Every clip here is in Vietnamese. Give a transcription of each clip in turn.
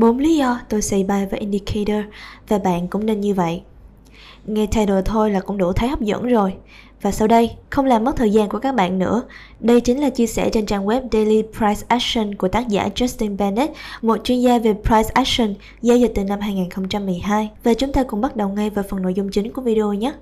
4 lý do tôi xây bài với indicator và bạn cũng nên như vậy. Nghe title thôi là cũng đủ thấy hấp dẫn rồi. Và sau đây, không làm mất thời gian của các bạn nữa, đây chính là chia sẻ trên trang web Daily Price Action của tác giả Justin Bennett, một chuyên gia về Price Action, giao dịch từ năm 2012. Và chúng ta cùng bắt đầu ngay vào phần nội dung chính của video nhé.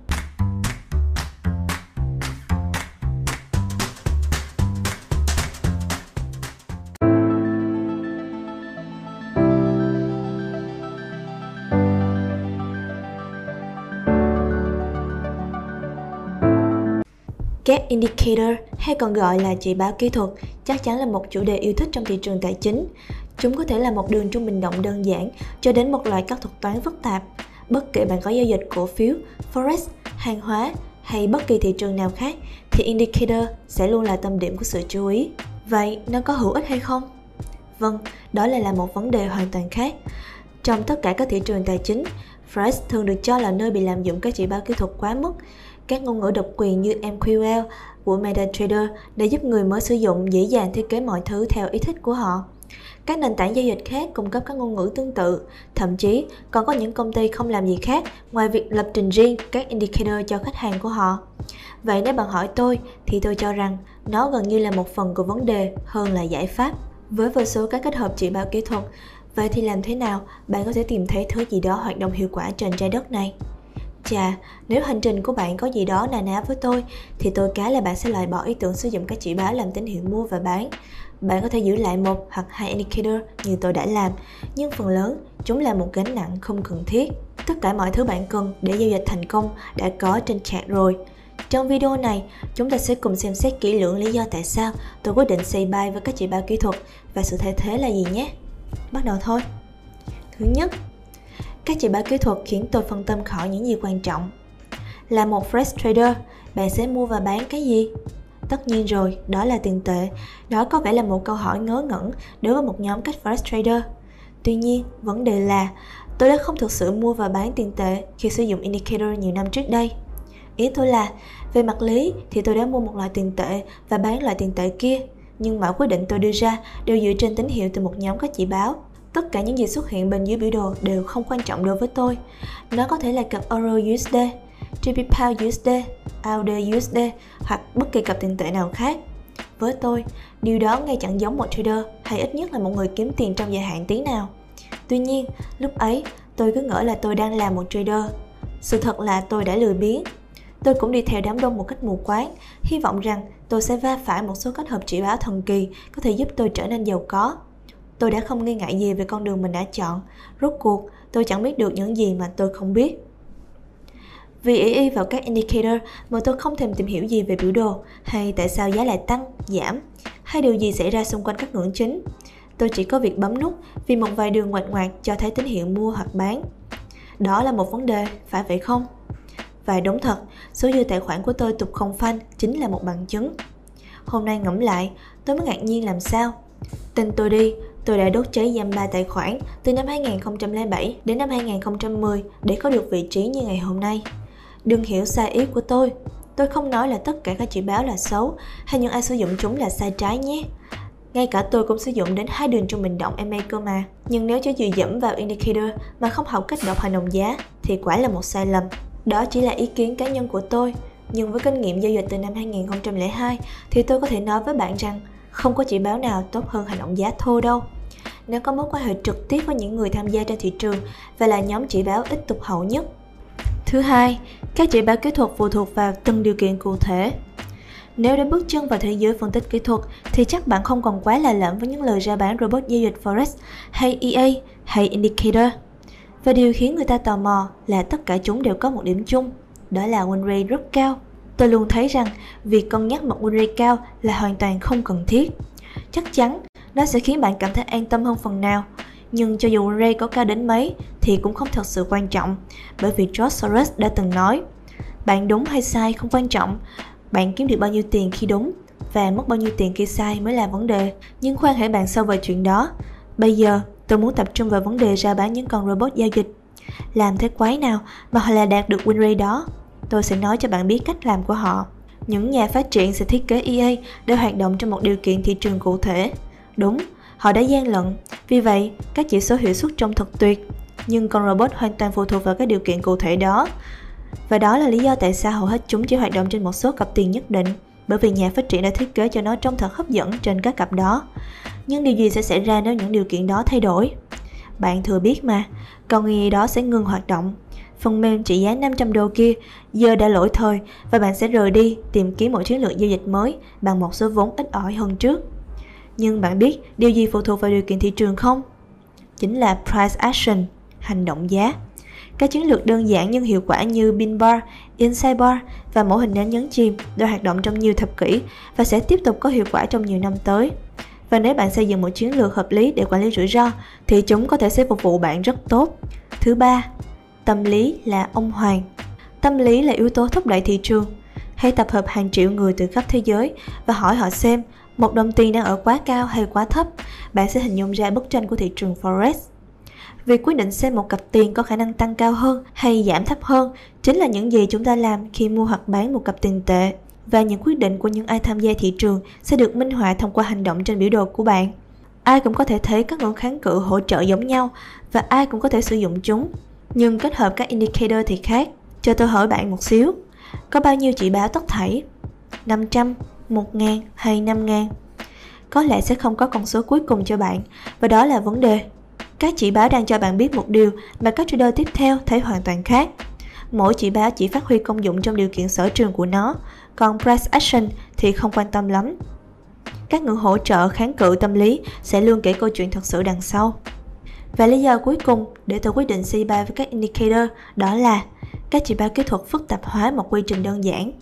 Các indicator hay còn gọi là chỉ báo kỹ thuật chắc chắn là một chủ đề yêu thích trong thị trường tài chính. Chúng có thể là một đường trung bình động đơn giản cho đến một loại các thuật toán phức tạp. Bất kể bạn có giao dịch cổ phiếu, forex, hàng hóa hay bất kỳ thị trường nào khác thì indicator sẽ luôn là tâm điểm của sự chú ý. Vậy nó có hữu ích hay không? Vâng, đó lại là một vấn đề hoàn toàn khác. Trong tất cả các thị trường tài chính, Forex thường được cho là nơi bị lạm dụng các chỉ báo kỹ thuật quá mức các ngôn ngữ độc quyền như MQL của MetaTrader để giúp người mới sử dụng dễ dàng thiết kế mọi thứ theo ý thích của họ. Các nền tảng giao dịch khác cung cấp các ngôn ngữ tương tự, thậm chí còn có những công ty không làm gì khác ngoài việc lập trình riêng các indicator cho khách hàng của họ. Vậy nếu bạn hỏi tôi thì tôi cho rằng nó gần như là một phần của vấn đề hơn là giải pháp. Với vô số các kết hợp chỉ báo kỹ thuật, vậy thì làm thế nào bạn có thể tìm thấy thứ gì đó hoạt động hiệu quả trên trái đất này? Chà, nếu hành trình của bạn có gì đó nà ná với tôi, thì tôi cá là bạn sẽ loại bỏ ý tưởng sử dụng các chỉ báo làm tín hiệu mua và bán. Bạn có thể giữ lại một hoặc hai indicator như tôi đã làm, nhưng phần lớn chúng là một gánh nặng không cần thiết. Tất cả mọi thứ bạn cần để giao dịch thành công đã có trên chat rồi. Trong video này, chúng ta sẽ cùng xem xét kỹ lưỡng lý do tại sao tôi quyết định xây bay với các chỉ báo kỹ thuật và sự thay thế là gì nhé. Bắt đầu thôi. Thứ nhất, các chỉ báo kỹ thuật khiến tôi phân tâm khỏi những gì quan trọng. Là một fresh trader, bạn sẽ mua và bán cái gì? Tất nhiên rồi, đó là tiền tệ. Đó có vẻ là một câu hỏi ngớ ngẩn đối với một nhóm các fresh trader. Tuy nhiên, vấn đề là tôi đã không thực sự mua và bán tiền tệ khi sử dụng indicator nhiều năm trước đây. Ý tôi là, về mặt lý thì tôi đã mua một loại tiền tệ và bán loại tiền tệ kia, nhưng mọi quyết định tôi đưa ra đều dựa trên tín hiệu từ một nhóm các chỉ báo Tất cả những gì xuất hiện bên dưới biểu đồ đều không quan trọng đối với tôi. Nó có thể là cặp Euro USD, GBP Pound USD, AUD USD hoặc bất kỳ cặp tiền tệ nào khác. Với tôi, điều đó ngay chẳng giống một trader hay ít nhất là một người kiếm tiền trong dài hạn tí nào. Tuy nhiên, lúc ấy tôi cứ ngỡ là tôi đang là một trader. Sự thật là tôi đã lười biếng. Tôi cũng đi theo đám đông một cách mù quáng, hy vọng rằng tôi sẽ va phải một số kết hợp chỉ báo thần kỳ có thể giúp tôi trở nên giàu có tôi đã không nghi ngại gì về con đường mình đã chọn rốt cuộc tôi chẳng biết được những gì mà tôi không biết vì ý y vào các indicator mà tôi không thèm tìm hiểu gì về biểu đồ hay tại sao giá lại tăng, giảm hay điều gì xảy ra xung quanh các ngưỡng chính. Tôi chỉ có việc bấm nút vì một vài đường ngoạch ngoạc cho thấy tín hiệu mua hoặc bán. Đó là một vấn đề, phải vậy không? Và đúng thật, số dư tài khoản của tôi tục không phanh chính là một bằng chứng. Hôm nay ngẫm lại, tôi mới ngạc nhiên làm sao. Tin tôi đi, Tôi đã đốt cháy giam ba tài khoản từ năm 2007 đến năm 2010 để có được vị trí như ngày hôm nay. Đừng hiểu sai ý của tôi. Tôi không nói là tất cả các chỉ báo là xấu hay những ai sử dụng chúng là sai trái nhé. Ngay cả tôi cũng sử dụng đến hai đường trung bình động MA cơ mà. Nhưng nếu chỉ dựa dẫm vào indicator mà không học cách đọc hành động giá thì quả là một sai lầm. Đó chỉ là ý kiến cá nhân của tôi. Nhưng với kinh nghiệm giao dịch từ năm 2002 thì tôi có thể nói với bạn rằng không có chỉ báo nào tốt hơn hành động giá thô đâu nếu có mối quan hệ trực tiếp với những người tham gia trên thị trường và là nhóm chỉ báo ít tục hậu nhất. Thứ hai, các chỉ báo kỹ thuật phụ thuộc vào từng điều kiện cụ thể. Nếu đã bước chân vào thế giới phân tích kỹ thuật thì chắc bạn không còn quá là lẫm với những lời ra bán robot giao dịch Forex hay EA hay Indicator. Và điều khiến người ta tò mò là tất cả chúng đều có một điểm chung, đó là win rate rất cao. Tôi luôn thấy rằng việc cân nhắc một win rate cao là hoàn toàn không cần thiết. Chắc chắn nó sẽ khiến bạn cảm thấy an tâm hơn phần nào. Nhưng cho dù Ray có cao đến mấy thì cũng không thật sự quan trọng, bởi vì George Soros đã từng nói, bạn đúng hay sai không quan trọng, bạn kiếm được bao nhiêu tiền khi đúng và mất bao nhiêu tiền khi sai mới là vấn đề. Nhưng khoan hãy bàn sâu về chuyện đó. Bây giờ, tôi muốn tập trung vào vấn đề ra bán những con robot giao dịch. Làm thế quái nào mà họ là đạt được win rate đó? Tôi sẽ nói cho bạn biết cách làm của họ. Những nhà phát triển sẽ thiết kế EA để hoạt động trong một điều kiện thị trường cụ thể. Đúng, Họ đã gian lận, vì vậy các chỉ số hiệu suất trông thật tuyệt, nhưng con robot hoàn toàn phụ thuộc vào các điều kiện cụ thể đó. Và đó là lý do tại sao hầu hết chúng chỉ hoạt động trên một số cặp tiền nhất định, bởi vì nhà phát triển đã thiết kế cho nó trông thật hấp dẫn trên các cặp đó. Nhưng điều gì sẽ xảy ra nếu những điều kiện đó thay đổi? Bạn thừa biết mà, con nghi đó sẽ ngừng hoạt động. Phần mềm trị giá 500 đô kia giờ đã lỗi thời và bạn sẽ rời đi tìm kiếm một chiến lược giao dịch mới bằng một số vốn ít ỏi hơn trước. Nhưng bạn biết điều gì phụ thuộc vào điều kiện thị trường không? Chính là price action, hành động giá. Các chiến lược đơn giản nhưng hiệu quả như bin bar, inside bar và mẫu hình nến nhấn chìm đã hoạt động trong nhiều thập kỷ và sẽ tiếp tục có hiệu quả trong nhiều năm tới. Và nếu bạn xây dựng một chiến lược hợp lý để quản lý rủi ro thì chúng có thể sẽ phục vụ bạn rất tốt. Thứ ba, tâm lý là ông hoàng. Tâm lý là yếu tố thúc đẩy thị trường. Hãy tập hợp hàng triệu người từ khắp thế giới và hỏi họ xem một đồng tiền đang ở quá cao hay quá thấp, bạn sẽ hình dung ra bức tranh của thị trường Forex. Việc quyết định xem một cặp tiền có khả năng tăng cao hơn hay giảm thấp hơn chính là những gì chúng ta làm khi mua hoặc bán một cặp tiền tệ. Và những quyết định của những ai tham gia thị trường sẽ được minh họa thông qua hành động trên biểu đồ của bạn. Ai cũng có thể thấy các ngưỡng kháng cự hỗ trợ giống nhau và ai cũng có thể sử dụng chúng. Nhưng kết hợp các indicator thì khác. Cho tôi hỏi bạn một xíu. Có bao nhiêu chỉ báo tất thảy? 500, 1.000 hay 5.000? Có lẽ sẽ không có con số cuối cùng cho bạn và đó là vấn đề các chỉ báo đang cho bạn biết một điều mà các trader tiếp theo thấy hoàn toàn khác. Mỗi chỉ báo chỉ phát huy công dụng trong điều kiện sở trường của nó, còn price action thì không quan tâm lắm. Các ngưỡng hỗ trợ kháng cự tâm lý sẽ luôn kể câu chuyện thật sự đằng sau. Và lý do cuối cùng để tôi quyết định C3 với các indicator đó là các chỉ báo kỹ thuật phức tạp hóa một quy trình đơn giản.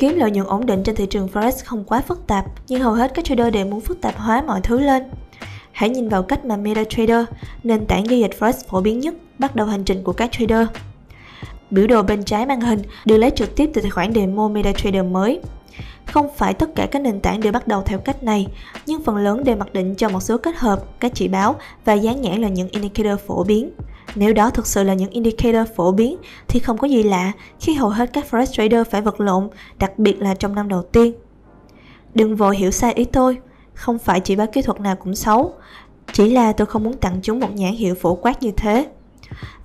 Kiếm lợi nhuận ổn định trên thị trường Forex không quá phức tạp, nhưng hầu hết các trader đều muốn phức tạp hóa mọi thứ lên. Hãy nhìn vào cách mà MetaTrader, nền tảng giao dịch Forex phổ biến nhất, bắt đầu hành trình của các trader. Biểu đồ bên trái màn hình được lấy trực tiếp từ tài khoản demo MetaTrader mới. Không phải tất cả các nền tảng đều bắt đầu theo cách này, nhưng phần lớn đều mặc định cho một số kết hợp, các chỉ báo và dán nhãn là những indicator phổ biến. Nếu đó thực sự là những indicator phổ biến thì không có gì lạ khi hầu hết các forex trader phải vật lộn, đặc biệt là trong năm đầu tiên. Đừng vội hiểu sai ý tôi, không phải chỉ báo kỹ thuật nào cũng xấu, chỉ là tôi không muốn tặng chúng một nhãn hiệu phổ quát như thế.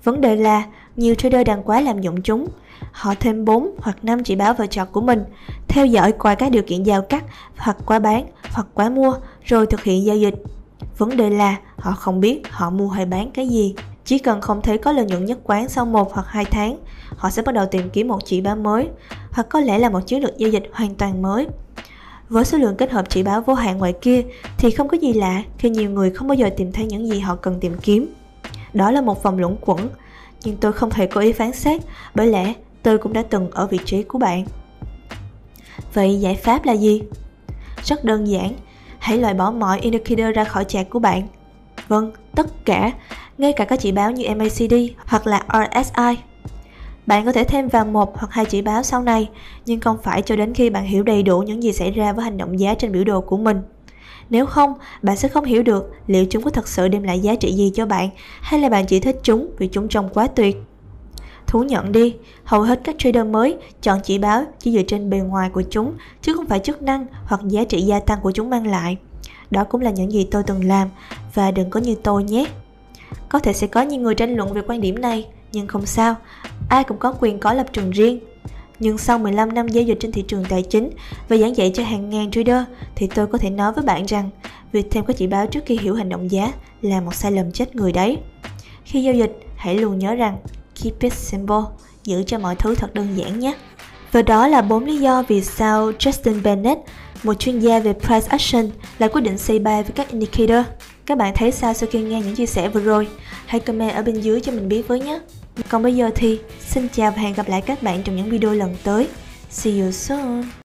Vấn đề là nhiều trader đang quá làm dụng chúng. Họ thêm 4 hoặc 5 chỉ báo vào chart của mình, theo dõi qua các điều kiện giao cắt hoặc quá bán hoặc quá mua rồi thực hiện giao dịch. Vấn đề là họ không biết họ mua hay bán cái gì. Chỉ cần không thấy có lợi nhuận nhất quán sau 1 hoặc 2 tháng, họ sẽ bắt đầu tìm kiếm một chỉ báo mới, hoặc có lẽ là một chiến lược giao dịch hoàn toàn mới. Với số lượng kết hợp chỉ báo vô hạn ngoài kia thì không có gì lạ khi nhiều người không bao giờ tìm thấy những gì họ cần tìm kiếm. Đó là một vòng luẩn quẩn, nhưng tôi không thể cố ý phán xét bởi lẽ tôi cũng đã từng ở vị trí của bạn. Vậy giải pháp là gì? Rất đơn giản, hãy loại bỏ mọi indicator ra khỏi chạc của bạn. Vâng, tất cả, ngay cả các chỉ báo như MACD hoặc là RSI bạn có thể thêm vào một hoặc hai chỉ báo sau này, nhưng không phải cho đến khi bạn hiểu đầy đủ những gì xảy ra với hành động giá trên biểu đồ của mình. Nếu không, bạn sẽ không hiểu được liệu chúng có thật sự đem lại giá trị gì cho bạn hay là bạn chỉ thích chúng vì chúng trông quá tuyệt. Thú nhận đi, hầu hết các trader mới chọn chỉ báo chỉ dựa trên bề ngoài của chúng chứ không phải chức năng hoặc giá trị gia tăng của chúng mang lại. Đó cũng là những gì tôi từng làm và đừng có như tôi nhé. Có thể sẽ có nhiều người tranh luận về quan điểm này, nhưng không sao, ai cũng có quyền có lập trường riêng. Nhưng sau 15 năm giao dịch trên thị trường tài chính và giảng dạy cho hàng ngàn trader thì tôi có thể nói với bạn rằng việc thêm các chỉ báo trước khi hiểu hành động giá là một sai lầm chết người đấy. Khi giao dịch, hãy luôn nhớ rằng keep it simple, giữ cho mọi thứ thật đơn giản nhé. Và đó là bốn lý do vì sao Justin Bennett, một chuyên gia về price action, lại quyết định say bài với các indicator. Các bạn thấy sao sau khi nghe những chia sẻ vừa rồi? Hãy comment ở bên dưới cho mình biết với nhé. Còn bây giờ thì xin chào và hẹn gặp lại các bạn trong những video lần tới. See you soon!